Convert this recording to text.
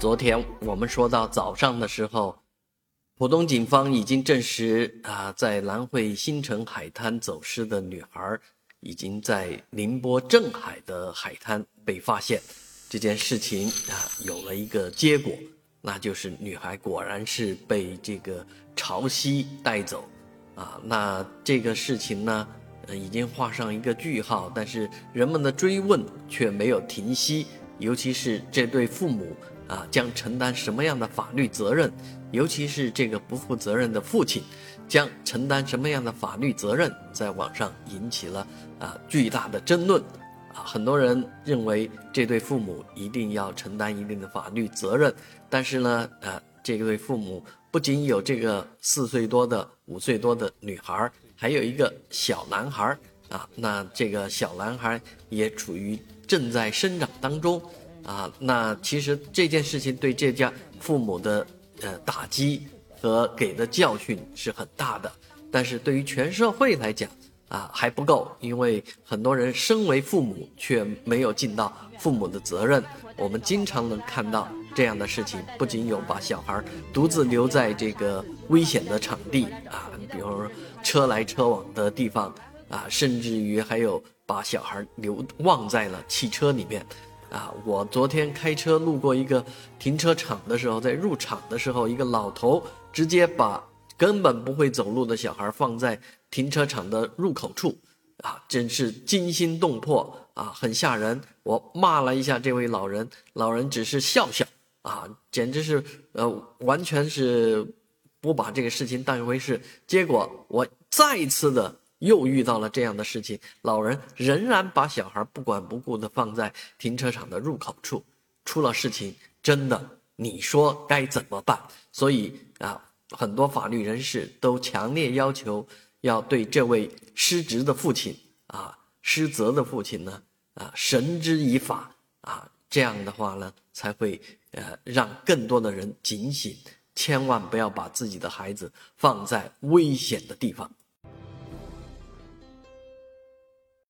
昨天我们说到早上的时候，浦东警方已经证实啊，在南汇新城海滩走失的女孩，已经在宁波镇海的海滩被发现。这件事情啊，有了一个结果，那就是女孩果然是被这个潮汐带走。啊，那这个事情呢，已经画上一个句号，但是人们的追问却没有停息，尤其是这对父母。啊，将承担什么样的法律责任？尤其是这个不负责任的父亲，将承担什么样的法律责任？在网上引起了啊巨大的争论。啊，很多人认为这对父母一定要承担一定的法律责任。但是呢，啊，这对父母不仅有这个四岁多的、五岁多的女孩，还有一个小男孩。啊，那这个小男孩也处于正在生长当中。啊，那其实这件事情对这家父母的呃打击和给的教训是很大的，但是对于全社会来讲啊还不够，因为很多人身为父母却没有尽到父母的责任。我们经常能看到这样的事情，不仅有把小孩独自留在这个危险的场地啊，比如说车来车往的地方啊，甚至于还有把小孩留忘在了汽车里面。啊，我昨天开车路过一个停车场的时候，在入场的时候，一个老头直接把根本不会走路的小孩放在停车场的入口处，啊，真是惊心动魄啊，很吓人。我骂了一下这位老人，老人只是笑笑，啊，简直是呃，完全是不把这个事情当一回事。结果我再一次的。又遇到了这样的事情，老人仍然把小孩不管不顾地放在停车场的入口处，出了事情，真的，你说该怎么办？所以啊，很多法律人士都强烈要求要对这位失职的父亲啊、失责的父亲呢啊，绳之以法啊，这样的话呢，才会呃让更多的人警醒，千万不要把自己的孩子放在危险的地方。